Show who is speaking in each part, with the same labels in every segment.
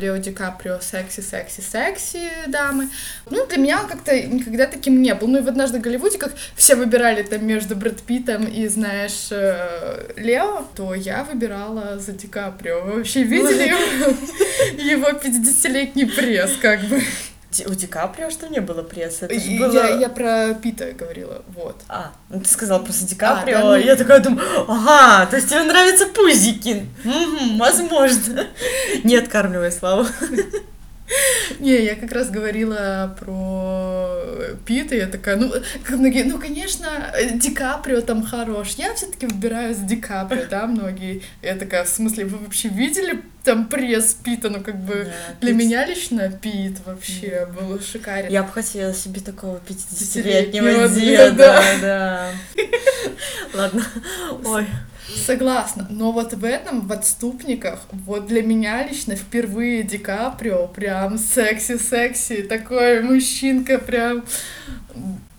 Speaker 1: Лео Ди Каприо секси, секси, секси дамы. Ну, для меня он как-то никогда таким не был. Ну, и в «Однажды в Голливуде», как все выбирали там между Брэд Питтом и, знаешь, э, Лео, то я выбирала за Ди Каприо. Вы вообще видели его 50-летний пресс, как бы?
Speaker 2: У Ди Каприо что не было прессы? Это
Speaker 1: И
Speaker 2: было...
Speaker 1: Я, я про Пита говорила, вот.
Speaker 2: А, ну ты сказала просто Ди Каприо,
Speaker 1: А, да, ну-
Speaker 2: я такая думаю, ага, то есть тебе нравятся пузики? Возможно. Не откармливай славу.
Speaker 1: Не, я как раз говорила про Пита, я такая, ну, как многие, ну, конечно, Ди Каприо там хорош. Я все-таки выбираю с Ди Каприо, да, многие. Я такая, в смысле, вы вообще видели там пресс Пита? Ну, как бы,
Speaker 2: Да,
Speaker 1: для
Speaker 2: Пит.
Speaker 1: меня лично Пит вообще был шикарен.
Speaker 2: Я бы хотела себе такого
Speaker 1: 50-летнего
Speaker 2: 50-летнего
Speaker 1: деда.
Speaker 2: деда, да. Ладно, ой.
Speaker 1: Согласна, но вот в этом, в «Отступниках», вот для меня лично впервые Ди Каприо прям секси-секси, такой мужчинка прям...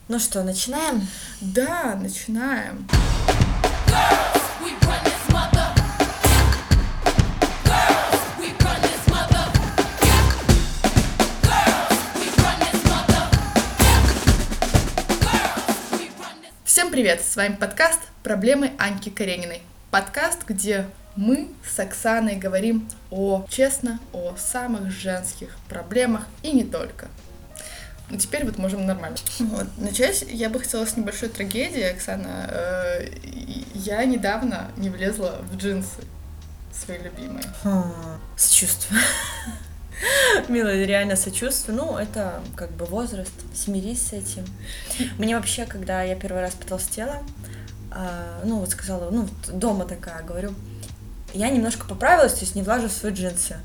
Speaker 2: Ну что, начинаем?
Speaker 1: Да, начинаем.
Speaker 3: We
Speaker 1: привет! С вами подкаст «Проблемы Аньки Карениной». Подкаст, где мы с Оксаной говорим о, честно, о самых женских проблемах и не только. Ну, теперь вот можем нормально. Вот. Начать я бы хотела с небольшой трагедии, Оксана. Э, Я недавно не влезла в джинсы свои любимые.
Speaker 2: Хм, Сочувствую. Милая, реально сочувствую. Ну, это как бы возраст, смирись с этим. Мне вообще, когда я первый раз потолстела, ну, вот сказала, ну, дома такая, говорю, я немножко поправилась, то есть не влажу в свои джинсы.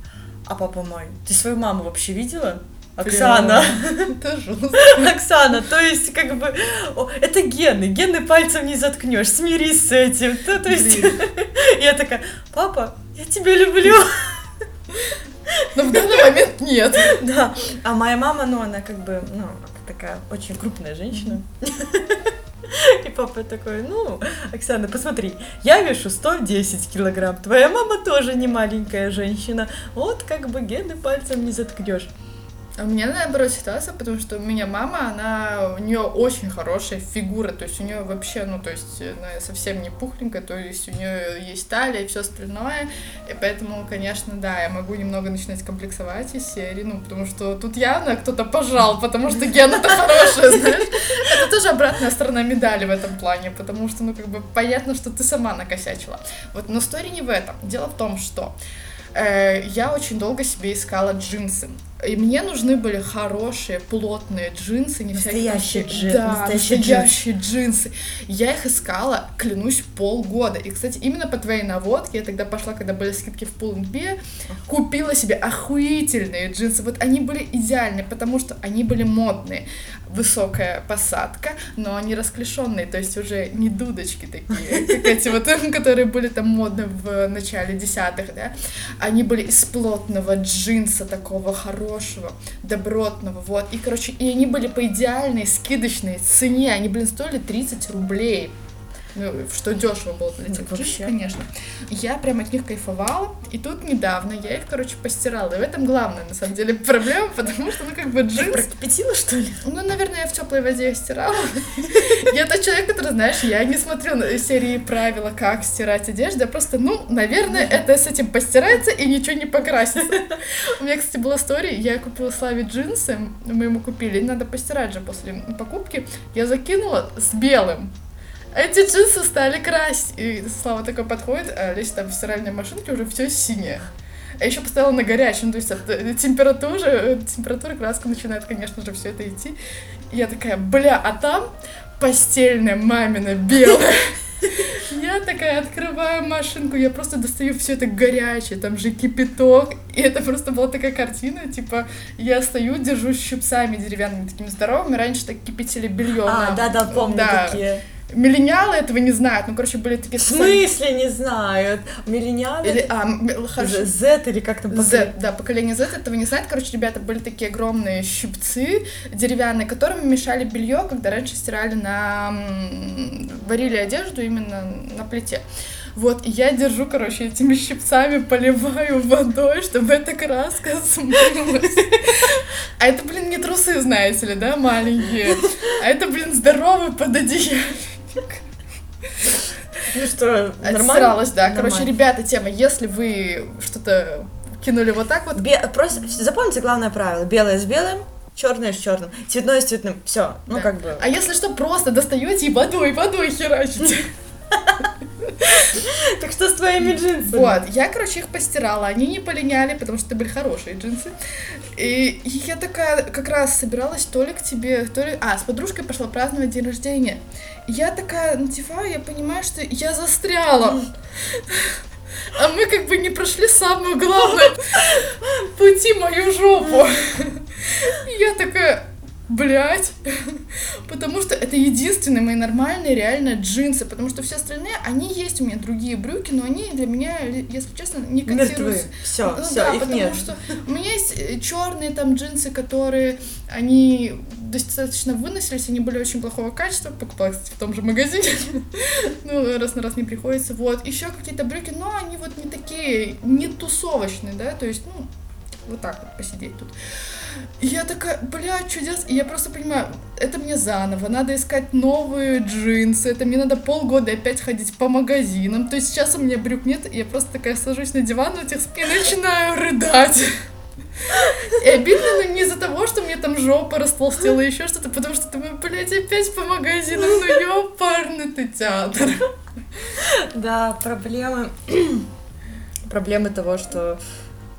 Speaker 2: А папа мой, ты свою маму вообще видела? Оксана,
Speaker 1: Это жестко.
Speaker 2: Оксана, то есть как бы о, это гены, гены пальцем не заткнешь, смирись с этим. То, то есть я такая, папа, я тебя люблю.
Speaker 1: Но в данный момент нет.
Speaker 2: Да, а моя мама, ну, она как бы, ну, такая очень крупная женщина. И папа такой, ну, Оксана, посмотри, я вешу 110 килограмм, твоя мама тоже не маленькая женщина, вот как бы гены пальцем не заткнешь.
Speaker 1: А у меня наоборот ситуация, потому что у меня мама, она, у нее очень хорошая фигура, то есть у нее вообще, ну, то есть она совсем не пухленькая, то есть у нее есть талия и все остальное, и поэтому, конечно, да, я могу немного начинать комплексовать из серии, ну, потому что тут явно кто-то пожал, потому что гена-то хорошая, знаешь, это тоже обратная сторона медали в этом плане, потому что, ну, как бы понятно, что ты сама накосячила. Вот, но история не в этом. Дело в том, что э, я очень долго себе искала джинсы. И мне нужны были хорошие, плотные джинсы, не всякие
Speaker 2: Настоящие
Speaker 1: фи-
Speaker 2: джи-
Speaker 1: Да,
Speaker 2: настоящие
Speaker 1: настоящие джинсы. Я их искала, клянусь, полгода. И, кстати, именно по твоей наводке, я тогда пошла, когда были скидки в Пулнбе, купила себе охуительные джинсы. Вот они были идеальные, потому что они были модные. Высокая посадка, но они расклешенные, то есть уже не дудочки такие, как эти вот, которые были там модны в начале десятых, да. Они были из плотного джинса такого хорошего, добротного, вот. И, короче, и они были по идеальной скидочной цене, они, блин, стоили 30 рублей. Ну, что дешево было для тех
Speaker 2: Ну, вообще.
Speaker 1: конечно. Я прям от них кайфовала, и тут недавно я их, короче, постирала. И в этом главная, на самом деле, проблема, потому что, ну, как бы
Speaker 2: Ты
Speaker 1: джинс...
Speaker 2: прокипятила, что ли?
Speaker 1: Ну, наверное, я в теплой воде их стирала. Я тот человек, который, знаешь, я не смотрю на серии правила, как стирать одежду. Я просто, ну, наверное, это с этим постирается и ничего не покрасится. У меня, кстати, была история. Я купила Славе джинсы, мы ему купили, надо постирать же после покупки. Я закинула с белым. Эти джинсы стали красить. И Слава такой подходит, а лезет там в стиральной машинке уже все синее. А еще поставила на горячем, то есть от э, температуры, э, температуры краска начинает, конечно же, все это идти. И я такая, бля, а там постельная мамина белая. Я такая открываю машинку, я просто достаю все это горячее, там же кипяток, и это просто была такая картина, типа, я стою, держусь щипцами деревянными такими здоровыми, раньше так кипятили белье.
Speaker 2: А, да-да, помню такие.
Speaker 1: Миллениалы этого не знают, ну, короче, были такие...
Speaker 2: В смысле не знают? Миллениалы?
Speaker 1: Или, а, м- хорошо.
Speaker 2: Z или как там
Speaker 1: Z, да, поколение Z этого не знает. Короче, ребята, были такие огромные щипцы деревянные, которыми мешали белье, когда раньше стирали на... варили одежду именно на плите. Вот, и я держу, короче, этими щипцами, поливаю водой, чтобы эта краска смылась. А это, блин, не трусы, знаете ли, да, маленькие. А это, блин, здоровый пододеяльник.
Speaker 2: Ну что, нормально?
Speaker 1: Отсралась, да. Короче,
Speaker 2: Нормально.
Speaker 1: ребята, тема, если вы что-то кинули вот так вот,
Speaker 2: Бе- просто запомните главное правило. Белое с белым, черное с черным, цветное с цветным. Все. Ну,
Speaker 1: Да.
Speaker 2: как бы.
Speaker 1: а если что, просто достаете и водой, водой херачите.
Speaker 2: Так что с твоими джинсами?
Speaker 1: Вот, я, короче, их постирала, они не полиняли, потому что это были хорошие джинсы. И я такая как раз собиралась то ли к тебе, то ли... А, с подружкой пошла праздновать день рождения. Я такая надеваю, я понимаю, что я застряла. А мы как бы не прошли самую главную пути мою жопу. Я такая, блядь, потому что это единственные мои нормальные реально джинсы, потому что все остальные, они есть у меня другие брюки, но они для меня, если честно, не котируются.
Speaker 2: Все,
Speaker 1: Ну
Speaker 2: все,
Speaker 1: да,
Speaker 2: их
Speaker 1: потому
Speaker 2: нет.
Speaker 1: что у меня есть черные там джинсы, которые они достаточно выносились, они были очень плохого качества, покупала, кстати, в том же магазине, ну, раз на раз не приходится, вот, еще какие-то брюки, но они вот не такие, не тусовочные, да, то есть, ну, вот так вот посидеть тут. И я такая, бля, чудес, и я просто понимаю, это мне заново, надо искать новые джинсы, это мне надо полгода опять ходить по магазинам, то есть сейчас у меня брюк нет, и я просто такая сажусь на диван у этих и начинаю рыдать. И обидно, но не из-за того, что мне там жопа растолстела и еще что-то, потому что думаю, блядь, опять по магазинам, ну ёпарный ты театр.
Speaker 2: Да, проблемы. Проблемы того, что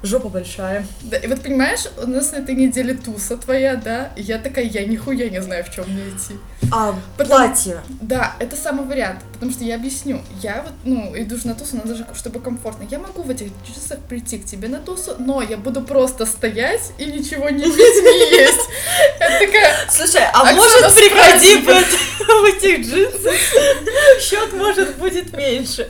Speaker 2: жопа большая.
Speaker 1: Да, и вот понимаешь, у нас на этой неделе туса твоя, да, и я такая, я нихуя не знаю, в чем мне идти.
Speaker 2: А,
Speaker 1: Потому-
Speaker 2: платье.
Speaker 1: Да, это самый вариант, потому что я объясню. Я вот, ну, иду же на тусу, надо же, чтобы комфортно. Я могу в этих джинсах прийти к тебе на тусу, но я буду просто стоять и ничего не пить, не есть. Я такая,
Speaker 2: Слушай, а может приходи в этих джинсах? Счет может будет меньше.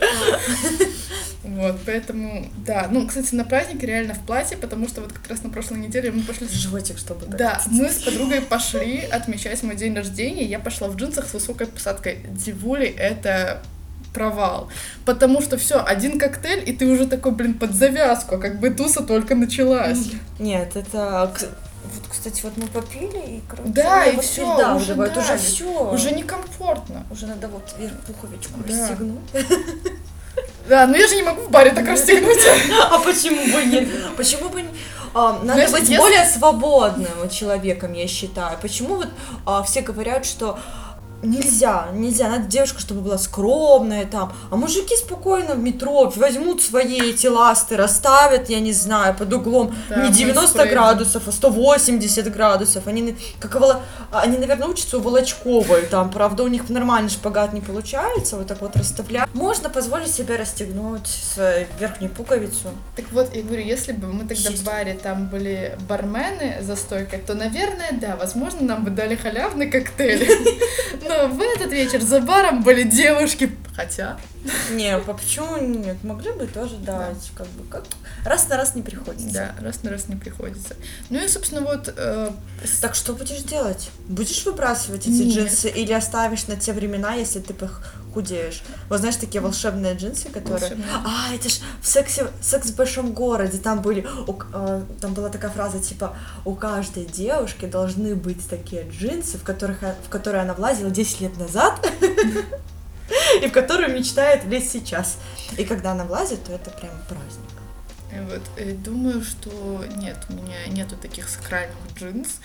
Speaker 1: Вот, поэтому, да. Ну, кстати, на праздник реально в платье, потому что вот как раз на прошлой неделе мы пошли
Speaker 2: Животик, чтобы так.
Speaker 1: Да, мы с подругой пошли отмечать мой день рождения. Я пошла в джинсах с высокой посадкой. Дивули это провал. Потому что все, один коктейль, и ты уже такой, блин, под завязку, а как бы туса только началась.
Speaker 2: Нет, это... Вот, кстати, вот мы попили, и, короче,
Speaker 1: Да, и всё,
Speaker 2: придавливает.
Speaker 1: уже
Speaker 2: уже
Speaker 1: да,
Speaker 2: все.
Speaker 1: Уже некомфортно.
Speaker 2: Уже надо вот вверх пуховичку
Speaker 1: Да.
Speaker 2: расстегнуть.
Speaker 1: Да, но я же не могу в баре так расстегнуть.
Speaker 2: А почему бы нет? Почему бы не... а, Надо
Speaker 1: Знаешь,
Speaker 2: быть
Speaker 1: если-
Speaker 2: более свободным человеком, я считаю. Почему вот а, все говорят, что нельзя, нельзя, надо девушка, чтобы была скромная там, а мужики спокойно в метро возьмут свои эти ласты, расставят, я не знаю, под углом
Speaker 1: Да,
Speaker 2: не
Speaker 1: мы
Speaker 2: 90
Speaker 1: спрыгнем.
Speaker 2: градусов, а 180 градусов, они, как Воло- они, наверное, учатся у Волочковой, там, правда, у них нормальный шпагат не получается, вот так вот расставлять. Можно позволить себе расстегнуть верхнюю пуговицу,
Speaker 1: Так вот, я говорю, если бы мы тогда в
Speaker 2: Чисто.
Speaker 1: баре там были бармены за стойкой, то, наверное, да, возможно, нам бы дали халявный коктейль. Но в этот вечер за баром были девушки. Хотя,
Speaker 2: Не, по почему нет? Могли бы тоже дать, как бы, как раз на раз не приходится.
Speaker 1: да, раз на раз не приходится. Ну и, собственно, вот э,
Speaker 2: Так что будешь делать? Будешь выбрасывать эти
Speaker 1: Нет.
Speaker 2: джинсы или оставишь на те времена, если ты похудеешь? Вот знаешь, такие волшебные джинсы, которые...
Speaker 1: волшебные.
Speaker 2: А, это ж в сексе, секс в большом городе, там были, у э, там была такая фраза, типа, у каждой девушки должны быть такие джинсы, в, которых, в которые она влазила 10 лет назад, и в которые мечтает лезть сейчас. И когда она влазит, то это прям праздник.
Speaker 1: Вот, и думаю, что нет, у меня нету таких сакральных джинс,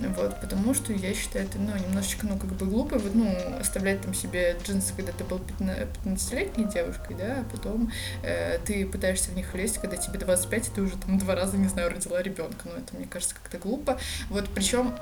Speaker 1: вот, потому что я считаю это, ну, немножечко, ну, как бы глупо, вот, ну, оставлять там себе джинсы, когда ты был 15-летней девушкой, да, а потом э, ты пытаешься в них влезть, когда тебе 25, и ты уже там два раза, не знаю, родила ребенка, ну, это, мне кажется, как-то глупо, вот, причем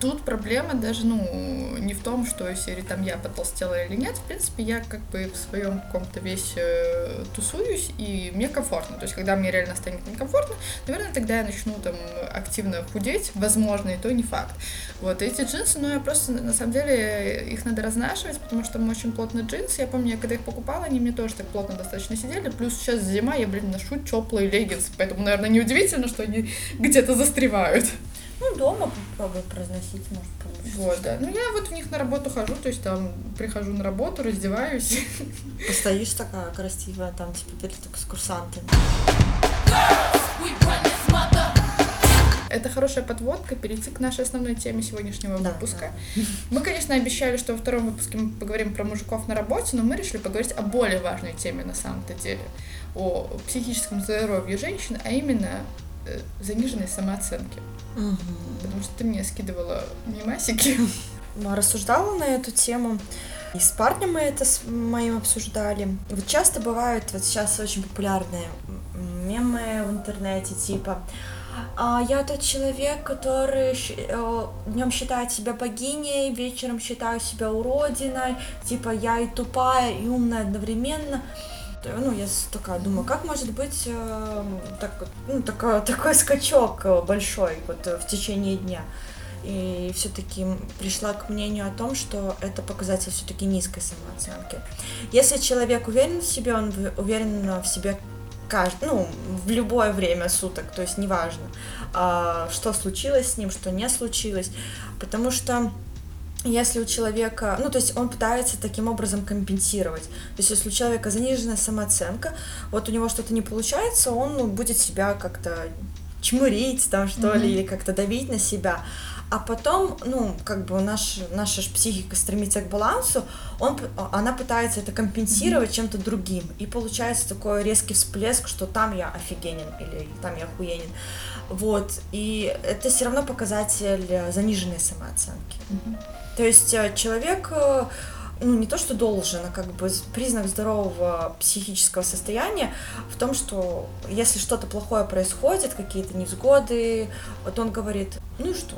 Speaker 1: Тут проблема даже, ну, не в том, что серии там я потолстела или нет. В принципе, я как бы в своем каком-то весе э, тусуюсь, и мне комфортно. То есть, когда мне реально станет некомфортно, наверное, тогда я начну там активно худеть, возможно, и то не факт. Вот, эти джинсы, ну, я просто, на самом деле, их надо разнашивать, потому что там очень плотно джинсы. Я помню, я когда их покупала, они мне тоже так плотно достаточно сидели. Плюс сейчас зима, я, блин, ношу теплые леггинсы, поэтому, наверное, неудивительно, что они где-то застревают.
Speaker 2: Ну, дома попробуй произносить, может, получится.
Speaker 1: Вот, да. Ну, я вот в них на работу хожу, то есть там прихожу на работу, раздеваюсь.
Speaker 2: Постоишь такая красивая, там, типа, перед экскурсантами.
Speaker 1: Это хорошая подводка перейти к нашей основной теме сегодняшнего
Speaker 2: Да,
Speaker 1: выпуска. Мы, конечно, обещали, что во втором выпуске мы поговорим про мужиков на работе, но мы решили поговорить о более важной теме на самом-то деле, о психическом здоровье женщин, а именно э, заниженной самооценке. Потому что ты мне скидывала мемасики.
Speaker 2: Ма рассуждала на эту тему. И с парнем мы это с моим обсуждали. Вот часто бывают, вот сейчас очень популярные мемы в интернете, типа «А, я тот человек, который днем считает себя богиней, вечером считаю себя уродиной, типа я и тупая, и умная одновременно. Ну, я такая думаю, как может быть э, так, ну, такой, такой скачок э, большой вот э, в течение дня? И все-таки пришла к мнению о том, что это показатель все-таки низкой самооценки. Если человек уверен в себе, он уверен в себе каждый, ну, в любое время суток, то есть неважно, а, что случилось с ним, что не случилось, потому что если у человека, ну, то есть он пытается таким образом компенсировать. То есть если у человека заниженная самооценка, вот у него что-то не получается, он ну, будет себя как-то чмурить там, что ли, или как-то давить на себя. А потом, ну, как бы наш, наша психика стремится к балансу, он, п- она пытается это компенсировать чем-то другим. И получается такой резкий всплеск, что там я офигенен или там я охуенен. Вот. И это все равно показатель э, заниженной самооценки. То есть э, человек э, ну, не то, что должен, а как бы признак здорового психического состояния в том, что если что-то плохое происходит, какие-то невзгоды, вот он говорит, ну и что?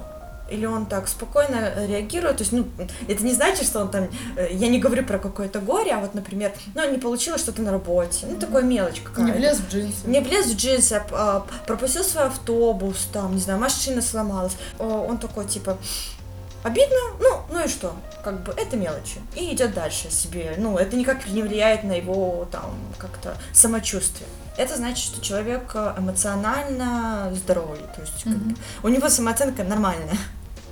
Speaker 2: Или он так спокойно реагирует, то есть, ну, это не значит, что он там, э, я не говорю про какое-то горе, а вот, например, ну, не получилось что-то на работе, ну, такая мелочь какая-то.
Speaker 1: Не влез в джинсы.
Speaker 2: Не влез в джинсы, а, а, пропустил свой автобус, там, не знаю, машина сломалась. О, Он такой, типа, обидно, ну, ну и что? Как бы это мелочи. И идет дальше себе. Ну, это никак не влияет на его, там, как-то самочувствие. Это значит, что человек э, эмоционально здоровый. То есть, как бы, у него самооценка нормальная.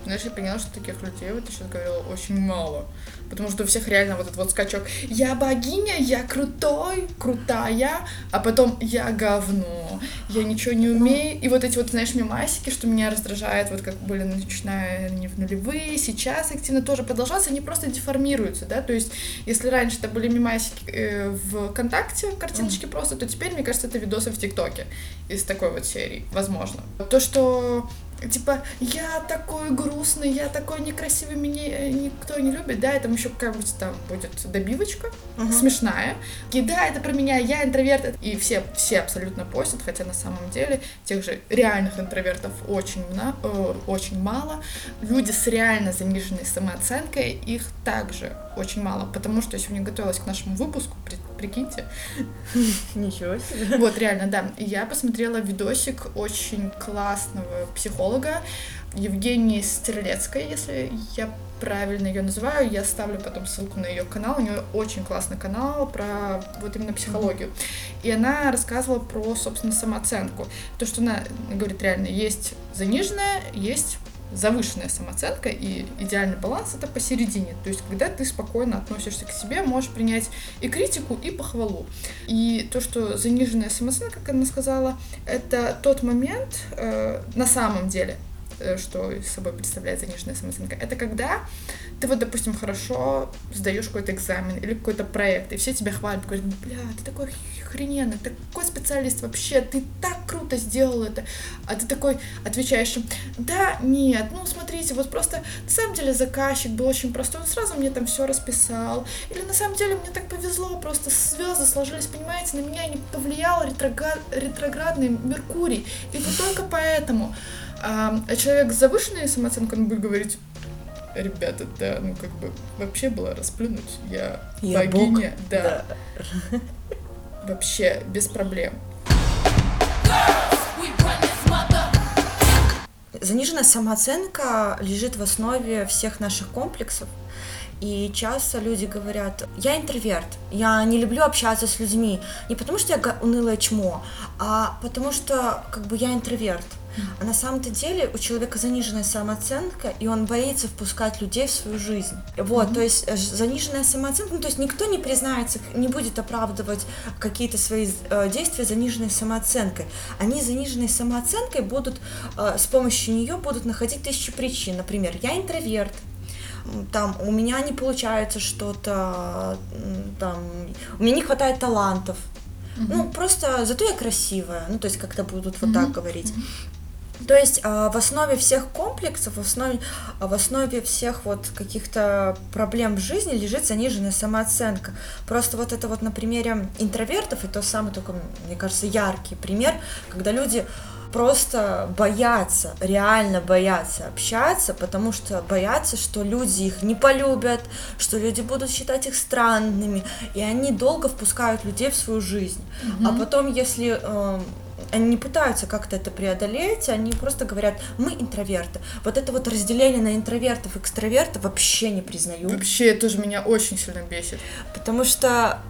Speaker 1: Знаешь, я поняла, что таких людей, вот ты сейчас говорила, очень мало. Потому что у всех реально вот этот вот скачок. Я богиня, я крутой, крутая, а потом я говно, я ничего не умею. И вот эти вот, знаешь, мемасики, что меня раздражает, вот как были начиная не в нулевые, сейчас активно тоже продолжаться, они просто деформируются, да, то есть если раньше это были мемасики э, в ВКонтакте, картиночки просто, то теперь, мне кажется, это видосы в ТикТоке из такой вот серии, возможно. То, что Типа, я такой грустный, я такой некрасивый, меня э, никто не любит, да, и там еще какая-нибудь там будет добивочка смешная. И да, это про меня, я интроверт. И все, все абсолютно постят, хотя на самом деле тех же реальных интровертов очень, мна- э, очень мало. Люди с реально заниженной самооценкой, их также очень мало, потому что я сегодня готовилась к нашему выпуску, прикиньте,
Speaker 2: Ничего себе.
Speaker 1: вот, реально, да. Я посмотрела видосик очень классного психолога Евгении Стрелецкой, если я правильно ее называю. Я ставлю потом ссылку на ее канал. У нее очень классный канал про вот именно психологию. И она рассказывала про, собственно, самооценку. То, что она говорит, реально, есть заниженная, есть завышенная самооценка, и идеальный баланс это посередине. То есть, когда ты спокойно относишься к себе, можешь принять и критику, и похвалу. И то, что заниженная самооценка, как она сказала, это тот момент э, на самом деле, э, что из собой представляет заниженная самооценка, это когда ты вот, допустим, хорошо сдаешь какой-то экзамен или какой-то проект, и все тебя хвалят, говорят, бля, ты такой охрененный, ты такой специалист вообще, ты так круто сделал это, а ты такой отвечаешь им, да, нет, ну смотрите, вот просто на самом деле заказчик был очень простой, он сразу мне там все расписал, или на самом деле мне так повезло, просто звезды сложились, понимаете, на меня не повлиял ретроград- ретроградный Меркурий, и вот только поэтому. А, человек с завышенной самооценкой, он будет говорить, ребята, да, ну как бы вообще было расплюнуть, я,
Speaker 2: Я
Speaker 1: богиня,
Speaker 2: бог,
Speaker 1: да, вообще без проблем.
Speaker 2: Заниженная самооценка лежит в основе всех наших комплексов. И часто люди говорят, я интроверт, я не люблю общаться с людьми. Не потому что я унылое чмо, а потому что как бы я интроверт. А на самом-то деле у человека заниженная самооценка, и он боится впускать людей в свою жизнь. Вот, то есть э, заниженная самооценка, ну, то есть никто не признается, не будет оправдывать какие-то свои э, действия заниженной самооценкой. Они заниженной самооценкой будут, э, с помощью нее будут находить тысячи причин. Например, я интроверт, там у меня не получается что-то, там у меня не хватает талантов. Ну, просто зато я красивая. Ну, то есть как-то будут вот так говорить. То есть а, в основе всех комплексов, в основе, а, в основе всех вот каких-то проблем в жизни лежит заниженная самооценка. Просто вот это вот на примере интровертов, и то самый только, мне кажется, яркий пример, когда люди просто боятся, реально боятся общаться, потому что боятся, что люди их не полюбят, что люди будут считать их странными, и они долго впускают людей в свою жизнь. А потом, если э, они не пытаются как-то это преодолеть, они просто говорят, мы интроверты. Вот это вот разделение на интровертов и экстравертов вообще не признаю.
Speaker 1: Вообще, это тоже меня очень сильно бесит.
Speaker 2: Потому что,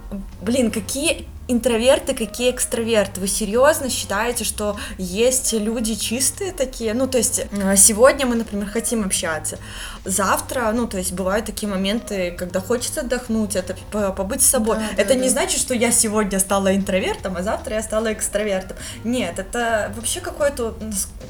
Speaker 2: блин, какие интроверты, какие экстраверты? Вы серьезно считаете, что есть люди чистые такие? Ну, то есть, э, сегодня мы, например, хотим общаться. Завтра, ну, то есть, бывают такие моменты, когда хочется отдохнуть, это по- побыть с собой.
Speaker 1: Да,
Speaker 2: это
Speaker 1: да,
Speaker 2: не
Speaker 1: да.
Speaker 2: значит, что я сегодня стала интровертом, а завтра я стала экстравертом. Нет, это вообще какое-то,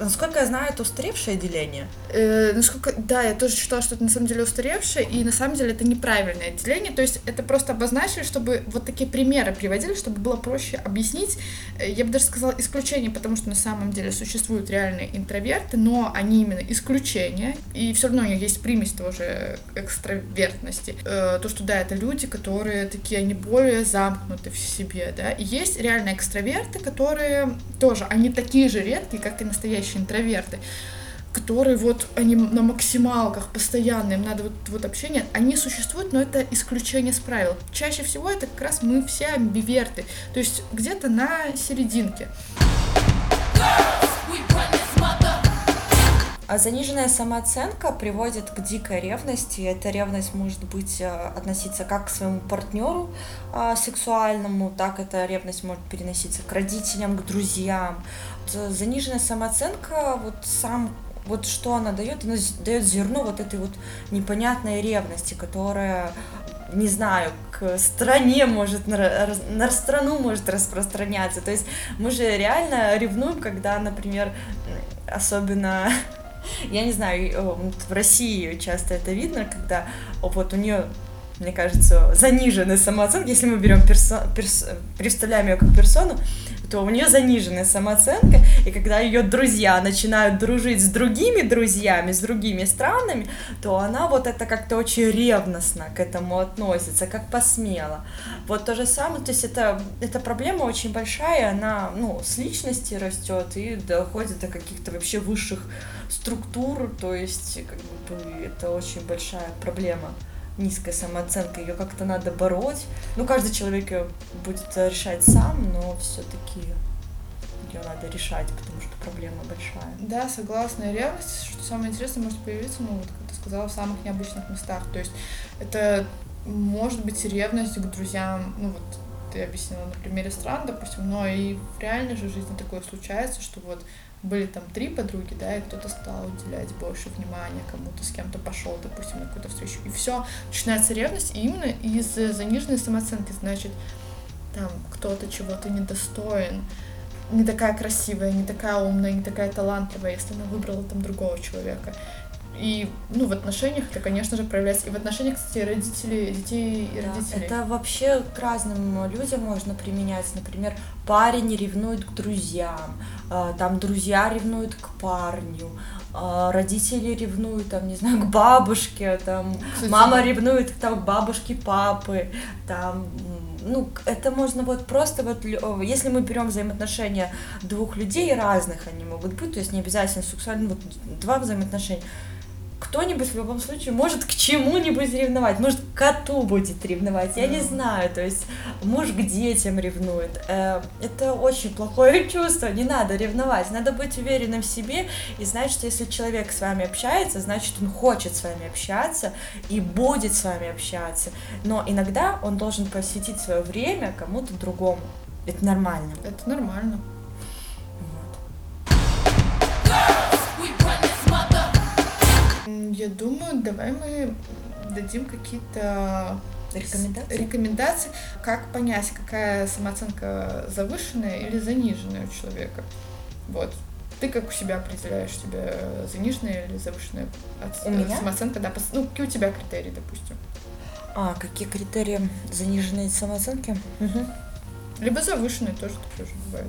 Speaker 2: насколько я знаю, это устаревшее деление.
Speaker 1: Э, насколько, да, я тоже считала, что это на самом деле устаревшее, и на самом деле это неправильное отделение, то есть это просто обозначили, чтобы вот такие примеры приводили, чтобы было проще объяснить. Э, Я бы даже сказала исключение, потому что на самом деле существуют реальные интроверты, но они именно исключения, и все равно у них есть примесь тоже экстравертности. Э, То, что да, это люди, которые такие, они более замкнуты в себе, да, и есть реально экстраверты, которые тоже, они такие же редкие, как и настоящие интроверты которые вот они на максималках постоянно, им надо вот, вот общение, они существуют, но это исключение с правил. Чаще всего это как раз мы все амбиверты, то есть где-то на серединке.
Speaker 3: Mother.
Speaker 2: А заниженная самооценка приводит к дикой ревности. Эта ревность может быть э, относиться как к своему партнеру а, сексуальному, так эта ревность может переноситься к родителям, к друзьям. Вот, э, заниженная самооценка, вот сам вот что она дает, она дает зерно вот этой вот непонятной ревности, которая не знаю, к стране может, на, на страну может распространяться. То есть мы же реально ревнуем, когда, например, особенно я не знаю, э, в России часто это видно, когда вот у нее, мне кажется, заниженная самооценка, если мы берем персо- перс- представляем ее как персону, то у нее заниженная самооценка, и когда ее друзья начинают дружить с другими друзьями, с другими странами, то она вот это как-то очень ревностно к этому относится, как посмело. Вот то же самое, то есть это, эта проблема очень большая, она, ну, с личности растет и доходит до каких-то вообще высших структур, то есть как бы это очень большая проблема низкая самооценка, ее как-то надо бороть. Ну, каждый человек ее будет э, решать сам, но все-таки ее надо решать, потому что проблема большая.
Speaker 1: Да, согласна. Ревность, что самое интересное, может появиться, ну, вот, как ты сказала, в самых необычных местах. То есть это может быть ревность к друзьям, ну, вот ты объяснила на примере стран, допустим, но и в реальной же жизни такое случается, что вот были там три подруги, да, и кто-то стал уделять больше внимания кому-то, с кем-то пошел, допустим, на какую-то встречу. И все, начинается ревность именно из заниженной самооценки, значит, там кто-то чего-то недостоин, не такая красивая, не такая умная, не такая талантливая, если она выбрала там другого человека. И, ну, в отношениях это, конечно же, проявляется. И в отношениях, кстати, родителей, детей и
Speaker 2: Да,
Speaker 1: родителей.
Speaker 2: это вообще к разным людям можно применять. Например, парень ревнует к друзьям, а, там друзья ревнуют к парню, а, родители ревнуют, там, не знаю, к бабушке, там,
Speaker 1: Кстати,
Speaker 2: мама ревнует там, к бабушке папы, там, ну, это можно вот просто вот, если мы берем взаимоотношения двух людей разных, они могут быть, то есть не обязательно сексуально, вот два взаимоотношения, кто-нибудь в любом случае может к чему-нибудь ревновать, может к коту будет ревновать, я не знаю, то есть муж к детям ревнует. Э, Это очень плохое чувство, не надо ревновать, надо быть уверенным в себе и знать, что если человек с вами общается, значит он хочет с вами общаться и будет с вами общаться, но иногда он должен посвятить свое время кому-то другому. Это нормально.
Speaker 1: Это нормально. Я думаю, давай мы дадим какие-то
Speaker 2: Рекомендации?
Speaker 1: рекомендации, как понять, какая самооценка завышенная или заниженная у человека. Вот. Ты как у себя определяешь, тебе заниженная или завышенная
Speaker 2: У меня?
Speaker 1: самооценка? Да, ну, какие у тебя критерии, допустим?
Speaker 2: А, какие критерии заниженной самооценки? Мгм.
Speaker 1: Либо завышенная тоже такое же бывает.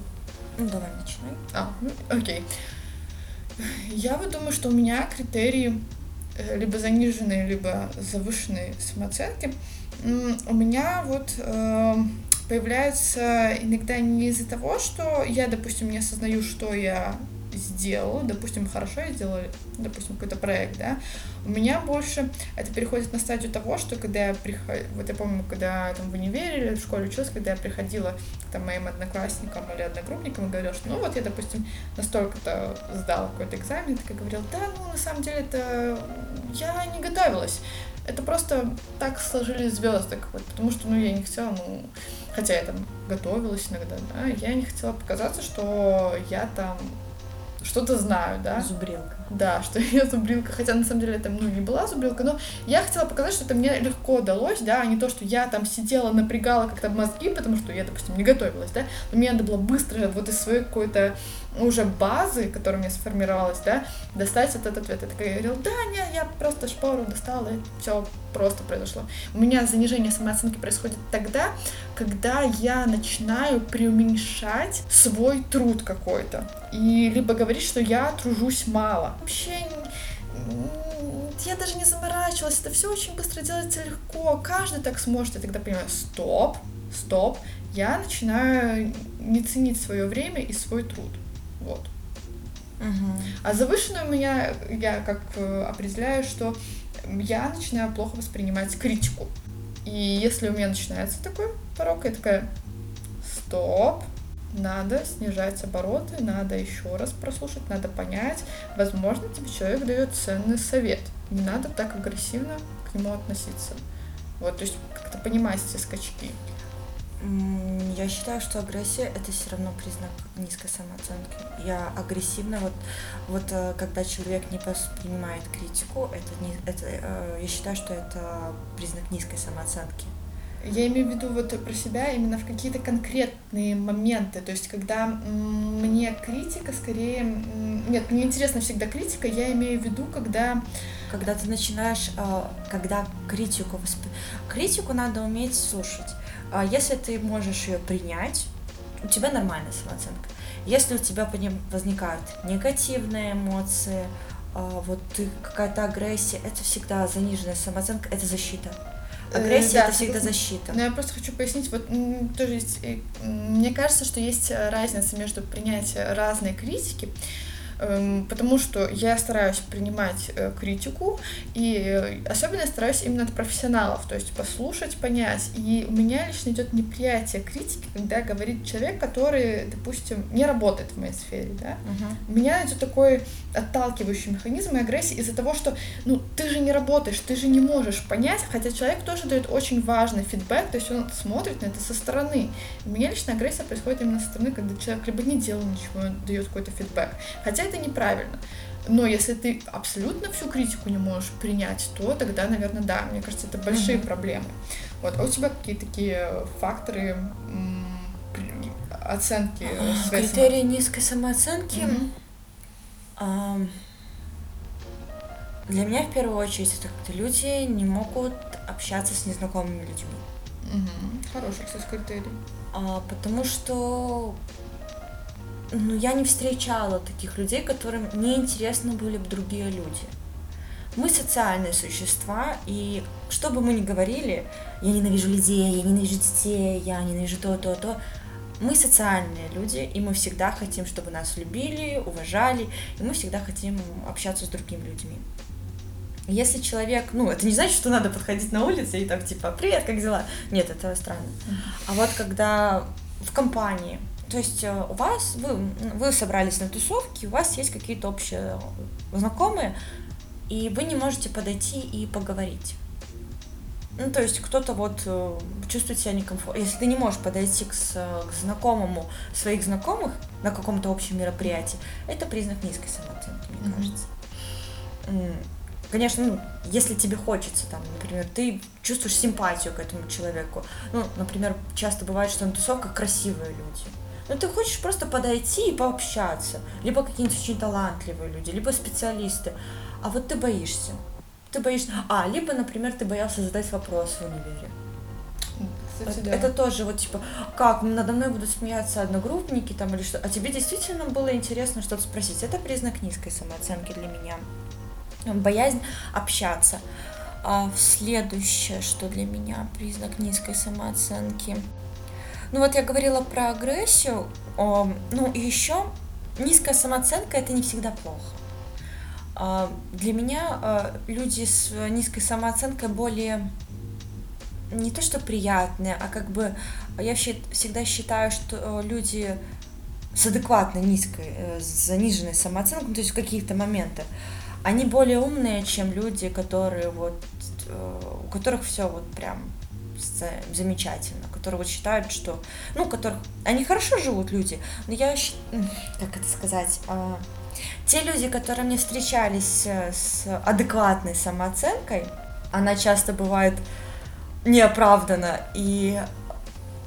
Speaker 2: Ну, давай начинай.
Speaker 1: А, ну, окей. Я вот думаю, что у меня критерии э, либо заниженные, либо завышенные самооценки. У меня вот э, появляются иногда не из-за того, что я, допустим, не осознаю, что я сделала, допустим, хорошо я сделала, допустим, какой-то проект, да, у меня больше это переходит на стадию того, что когда я приходила, вот я помню, когда там в универе или в школе училась, когда я приходила к там, моим одноклассникам или одногруппникам и говорила, что ну вот я, допустим, настолько-то сдала какой-то экзамен, и такая говорила, да, ну на самом деле это я не готовилась. Это просто так сложились звезды, как вот, потому что, ну, я не хотела, ну, хотя я там готовилась иногда, да, я не хотела показаться, что я там что-то знаю, да.
Speaker 2: Зубрилка.
Speaker 1: Да, что я зубрилка, хотя на самом деле это ну, не была зубрилка, но я хотела показать, что это мне легко далось, да, а не то, что я там сидела, напрягала как-то мозги, потому что я, допустим, не готовилась, да, но мне надо было быстро вот из своей какой-то уже базы, которая у меня сформировалась, да, достать этот ответ. Я такая говорила, да, не, я просто шпору достала, и все просто произошло. У меня занижение самооценки происходит тогда, когда я начинаю преуменьшать свой труд какой-то. И либо говорить, что я тружусь мало. Вообще я даже не заморачивалась, это все очень быстро делается легко, каждый так сможет. Я тогда понимаю, стоп, стоп, я начинаю не ценить свое время и свой труд. Вот.
Speaker 2: Мгм.
Speaker 1: А завышенную у меня, я как э, определяю, что я начинаю плохо воспринимать критику. И если у меня начинается такой порог, я такая, стоп, надо снижать обороты, надо еще раз прослушать, надо понять. Возможно, тебе человек дает ценный совет. Не надо так агрессивно к нему относиться. Вот, то есть как-то понимать эти скачки.
Speaker 2: Я считаю, что агрессия это все равно признак низкой самооценки. Я агрессивна, вот, вот э, когда человек не воспринимает критику, это, не, это э, я считаю, что это признак низкой самооценки.
Speaker 1: Я имею в виду вот про себя именно в какие-то конкретные моменты. То есть, когда мне критика скорее... Нет, мне интересна всегда критика, я имею в виду, когда...
Speaker 2: Когда ты начинаешь, э, когда критику критику надо уметь слушать. А Если ты можешь ее принять, у тебя нормальная самооценка. Если у тебя по ним возникают негативные эмоции, а, вот ты какая-то агрессия, это всегда заниженная самооценка, это защита.
Speaker 1: Э,
Speaker 2: Агрессия
Speaker 1: да,
Speaker 2: это всегда защита.
Speaker 1: Но я просто хочу пояснить, вот тоже есть... э, Мне кажется, что есть разница между принятием разной критики, потому что я стараюсь принимать э, критику, и э, особенно стараюсь именно от профессионалов, то есть послушать, понять. И у меня лично идет неприятие критики, когда говорит человек, который, допустим, не работает в моей сфере, да,
Speaker 2: Мгм.
Speaker 1: у меня идет такой отталкивающий механизм и агрессии из-за того, что ну ты же не работаешь, ты же не можешь понять, хотя человек тоже дает очень важный фидбэк, то есть он смотрит на это со стороны. У меня лично агрессия происходит именно со стороны, когда человек либо не делал ничего, он дает какой-то фидбэк. Хотя это неправильно. Но если ты абсолютно всю критику не можешь принять, то тогда, наверное, да, мне кажется, это большие
Speaker 2: Мгм.
Speaker 1: проблемы. Вот, а у тебя какие такие факторы оценки своей
Speaker 2: Критерии низкой самооценки.
Speaker 1: само- Мгм.
Speaker 2: ам, Для меня в первую очередь это как-то люди не могут общаться с незнакомыми людьми.
Speaker 1: Мгм. Хороший, кстати, критерий.
Speaker 2: А, потому что ну, я не встречала таких людей, которым неинтересны были бы другие люди. Мы социальные существа, и что бы мы ни говорили, я ненавижу людей, я ненавижу детей, я ненавижу то, то, то, мы социальные люди, и мы всегда хотим, чтобы нас любили, уважали, и мы всегда хотим общаться с другими людьми. Если человек, ну, это не значит, что надо подходить на улице и так типа, привет, как дела? Нет, это странно. А вот когда в компании, то есть э, у вас, вы, вы собрались на тусовке, у вас есть какие-то общие знакомые, и вы не можете подойти и поговорить. Ну, то есть кто-то вот э, чувствует себя некомфортно. Если ты не можешь подойти к, к знакомому своих знакомых на каком-то общем мероприятии, это признак низкой самооценки, мне кажется. Конечно, ну, если тебе хочется, там, например, ты чувствуешь симпатию к этому человеку. Ну, например, часто бывает, что на тусовках красивые люди. Ну, ты хочешь просто подойти и пообщаться. Либо какие-нибудь очень талантливые люди, либо специалисты. А вот ты боишься. Ты боишься... А, либо, например, ты боялся задать вопрос в универе.
Speaker 1: Кстати,
Speaker 2: Это,
Speaker 1: да.
Speaker 2: это тоже вот типа, как надо мной будут смеяться одногруппники там или что, а тебе действительно было интересно что-то спросить. Это признак низкой самооценки для меня. Боязнь общаться. А следующее, что для меня признак низкой самооценки. Ну вот я говорила про агрессию, ну и еще низкая самооценка это не всегда плохо. А, Для меня а, люди с низкой самооценкой более не то что приятные, а как бы я всегда считаю, что э, люди с адекватной низкой, э, с заниженной самооценкой, ну, то есть в каких-то моментах, они более умные, чем люди, которые вот, э, у которых все вот прям замечательно, которые вот считают, что, ну, которых, они хорошо живут люди, но я, как это сказать, а, те люди, которые мне встречались э, с адекватной самооценкой, она часто бывает неоправданно, и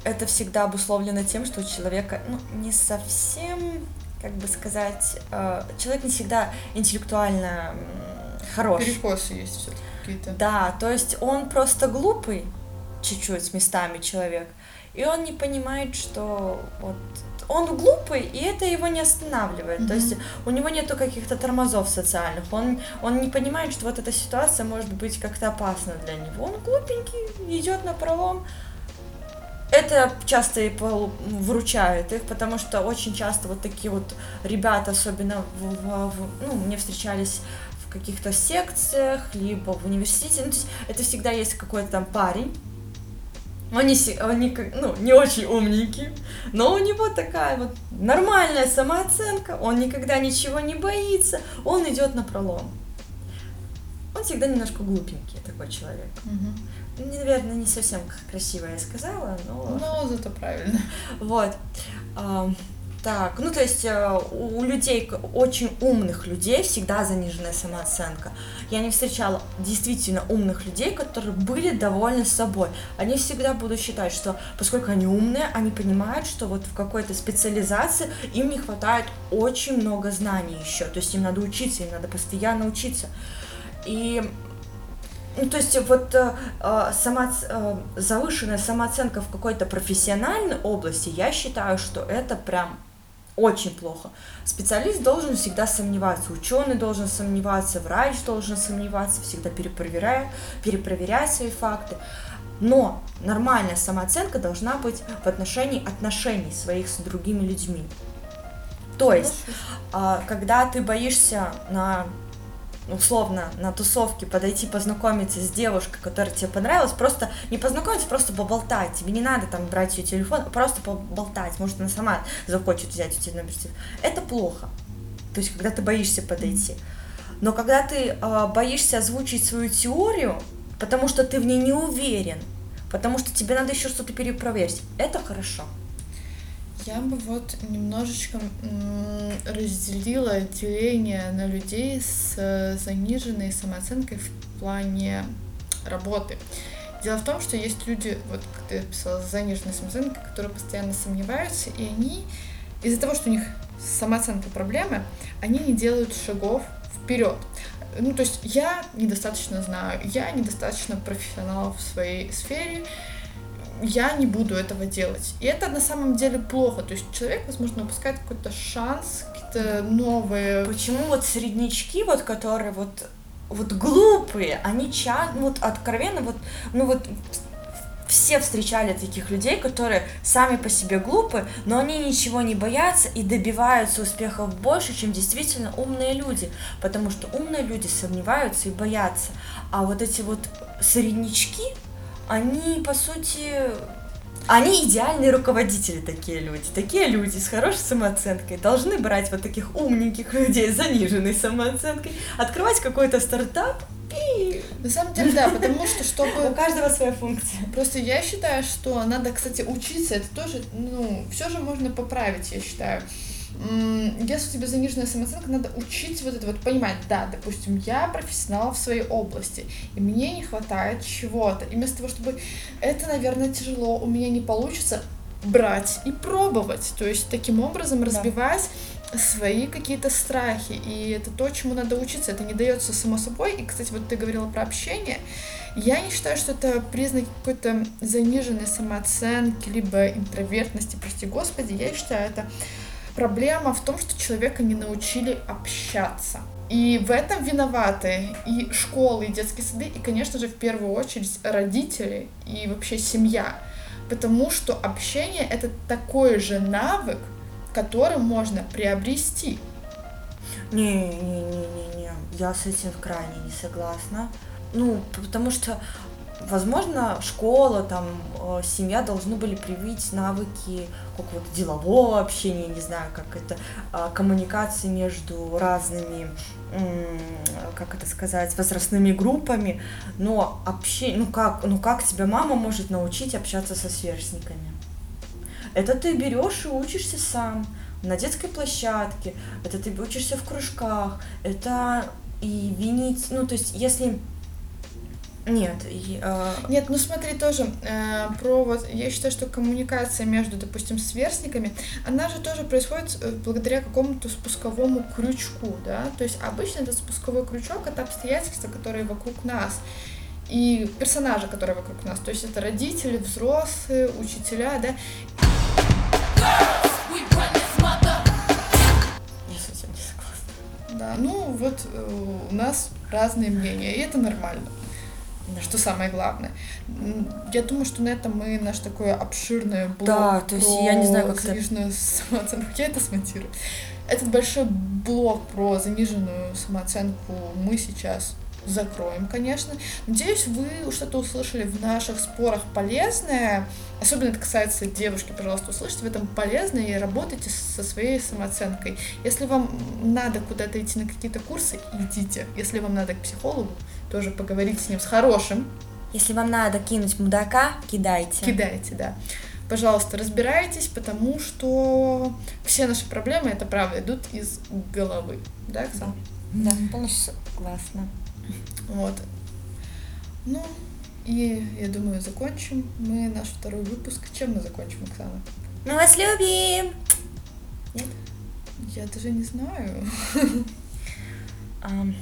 Speaker 2: это всегда обусловлено тем, что у человека ну, не совсем, как бы сказать, э, человек не всегда интеллектуально хорош.
Speaker 1: Перекосы есть все-таки какие-то.
Speaker 2: Да, то есть он просто глупый, чуть-чуть с местами человек, и он не понимает, что вот он глупый, и это его не останавливает. То
Speaker 1: Мгм.
Speaker 2: есть у него нету каких-то тормозов социальных. Он, он не понимает, что вот эта ситуация может быть как-то опасна для него. Он глупенький, идет на пролом. Это часто и пол- выручает их, потому что очень часто вот такие вот ребята, особенно в, в- в- ну, мне встречались в каких-то секциях, либо в университете. Ну, то есть это всегда есть какой-то там парень. Он не, се- он не, как- ну, не очень умненький, но у него такая вот нормальная самооценка, он никогда ничего не боится, он идет на пролом. Он всегда немножко глупенький такой человек.
Speaker 1: Мгм.
Speaker 2: Наверное, не совсем красиво я сказала, но...
Speaker 1: Но зато правильно.
Speaker 2: Вот. Так, ну то есть э, у людей, очень умных людей всегда заниженная самооценка. Я не встречала действительно умных людей, которые были довольны собой. Они всегда будут считать, что поскольку они умные, они понимают, что вот в какой-то специализации им не хватает очень много знаний еще. То есть им надо учиться, им надо постоянно учиться. И ну, то есть вот э, э, самооц- э, завышенная самооценка в какой-то профессиональной области, я считаю, что это прям очень плохо. Специалист должен всегда сомневаться, ученый должен сомневаться, врач должен сомневаться, всегда перепроверяя, перепроверять свои факты. Но нормальная самооценка должна быть в отношении отношений своих с другими людьми. То есть, а, когда ты боишься на условно на тусовке подойти познакомиться с девушкой, которая тебе понравилась, просто не познакомиться, просто поболтать. Тебе не надо там брать ее телефон, а просто поболтать. Может, она сама захочет взять у тебя номер телефона. Это плохо. То есть, когда ты боишься подойти. Но когда ты а, боишься озвучить свою теорию, потому что ты в ней не уверен, потому что тебе надо еще что-то перепроверить, это хорошо.
Speaker 1: Я бы вот немножечко разделила деление на людей с э, заниженной самооценкой в плане работы. Дело в том, что есть люди, вот как ты писала, с заниженной самооценкой, которые постоянно сомневаются, и они из-за того, что у них с самооценкой проблемы, они не делают шагов вперед. Ну, то есть я недостаточно знаю, я недостаточно профессионал в своей сфере, я не буду этого делать. И это на самом деле плохо. То есть человек, возможно, упускает какой-то шанс, какие-то новые...
Speaker 2: Почему вот среднячки, вот которые вот вот глупые, они ча, ну вот откровенно вот, ну вот все встречали таких людей, которые сами по себе глупы, но они ничего не боятся и добиваются успехов больше, чем действительно умные люди, потому что умные люди сомневаются и боятся, а вот эти вот среднячки, они по сути они идеальные руководители, такие люди. Такие люди с хорошей самооценкой должны брать вот таких умненьких людей с заниженной самооценкой, открывать какой-то стартап и
Speaker 1: На самом деле, да, потому что,
Speaker 2: у
Speaker 1: чтобы...
Speaker 2: каждого своя функция.
Speaker 1: Просто я считаю, что надо, кстати, учиться. Это тоже, ну, все же можно поправить, я считаю. Если у тебя заниженная самооценка, надо учить вот это вот понимать, да, допустим, я профессионал в своей области, и мне не хватает чего-то. И вместо того, чтобы это, наверное, тяжело, у меня не получится, брать и пробовать. То есть таким образом разбивать свои какие-то страхи. И это то, чему надо учиться. Это не дается само собой. И, кстати, вот ты говорила про общение. Я не считаю, что это признак какой-то заниженной самооценки, либо интровертности, прости господи. Я считаю, это проблема в том, что человека не научили общаться. И в этом виноваты и школы, и детские сады, и, конечно же, в первую очередь родители и вообще семья. Потому что общение — это такой же навык, который можно приобрести.
Speaker 2: Не-не-не-не-не, я с этим крайне не согласна. Ну, потому что, возможно, школа, там, э, семья должны были привить навыки какого-то делового общения, не знаю, как это, э, коммуникации между разными, как это сказать, возрастными группами, но общение, ну как, ну как тебя мама может научить общаться со сверстниками? Это ты берешь и учишься сам на детской площадке, это ты учишься в кружках, это и винить, ну то есть если нет, и, э,
Speaker 1: Нет, ну смотри, тоже э, про вот, я считаю, что коммуникация между, допустим, сверстниками, она же тоже происходит э, благодаря какому-то спусковому крючку, да, то есть обычно этот спусковой крючок это обстоятельства, которые вокруг нас, и персонажи, которые вокруг нас, то есть это родители, взрослые, учителя, да,
Speaker 2: я с этим не согласна.
Speaker 1: да, ну вот э, у нас разные мнения, и это нормально. Что самое главное. Я думаю, что на этом мы наш такой обширный блог
Speaker 2: Да, то есть я не знаю, как это-
Speaker 1: заниженную самооценку. Я это смонтирую. Этот большой блог про заниженную самооценку мы сейчас закроем, конечно. Надеюсь, вы что-то услышали в наших спорах полезное. Особенно это касается девушки, пожалуйста, услышьте в этом полезное и работайте со своей самооценкой. Если вам надо куда-то идти на какие-то курсы, идите. Если вам надо к психологу, тоже поговорите с ним, с хорошим,
Speaker 2: Если вам надо кинуть мудака, кидайте.
Speaker 1: кидайте, да. Пожалуйста, разбирайтесь, потому что все наши проблемы, это правда, идут из головы. Да, Оксана?
Speaker 2: Да, полностью согласна.
Speaker 1: Вот. Ну, и я думаю, закончим мы наш второй выпуск. Чем мы закончим, Оксана?
Speaker 2: Мы вас любим!
Speaker 1: Я даже не знаю.
Speaker 2: Ам,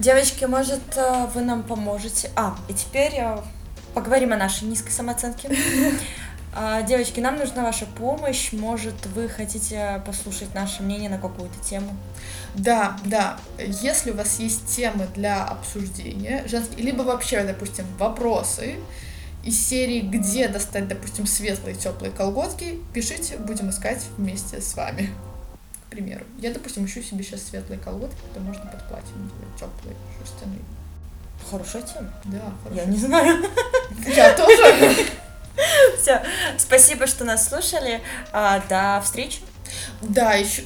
Speaker 2: Девочки, может, э, вы нам поможете? А, и теперь э, поговорим о нашей низкой самооценке. А, Девочки, нам нужна ваша помощь. Может, вы хотите послушать наше мнение на какую-то тему?
Speaker 1: Да, да. Если у вас есть темы для обсуждения, женские, либо вообще, допустим, вопросы из серии, где достать, допустим, светлые теплые колготки, пишите, будем искать вместе с вами. К примеру. Я, допустим, ищу себе сейчас светлые колготки, то можно под платьем делать теплые, шерстяные.
Speaker 2: Хорошая тема.
Speaker 1: Да,
Speaker 2: Я
Speaker 1: хорошо.
Speaker 2: не знаю.
Speaker 1: Я тоже.
Speaker 2: Все, спасибо, что нас слушали. А, До встречи.
Speaker 1: Да, еще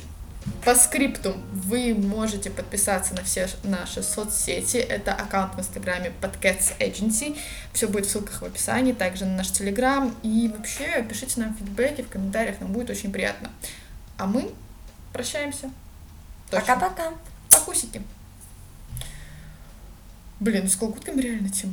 Speaker 1: по скрипту вы можете подписаться на все наши соцсети. Это аккаунт в инстаграме Podcats Agency. Все будет в ссылках в описании, также на наш телеграм. И вообще пишите нам фидбэки в комментариях, нам будет очень приятно. А мы прощаемся.
Speaker 2: Пока-пока.
Speaker 1: Покусики. Блин, с колготками реально тема.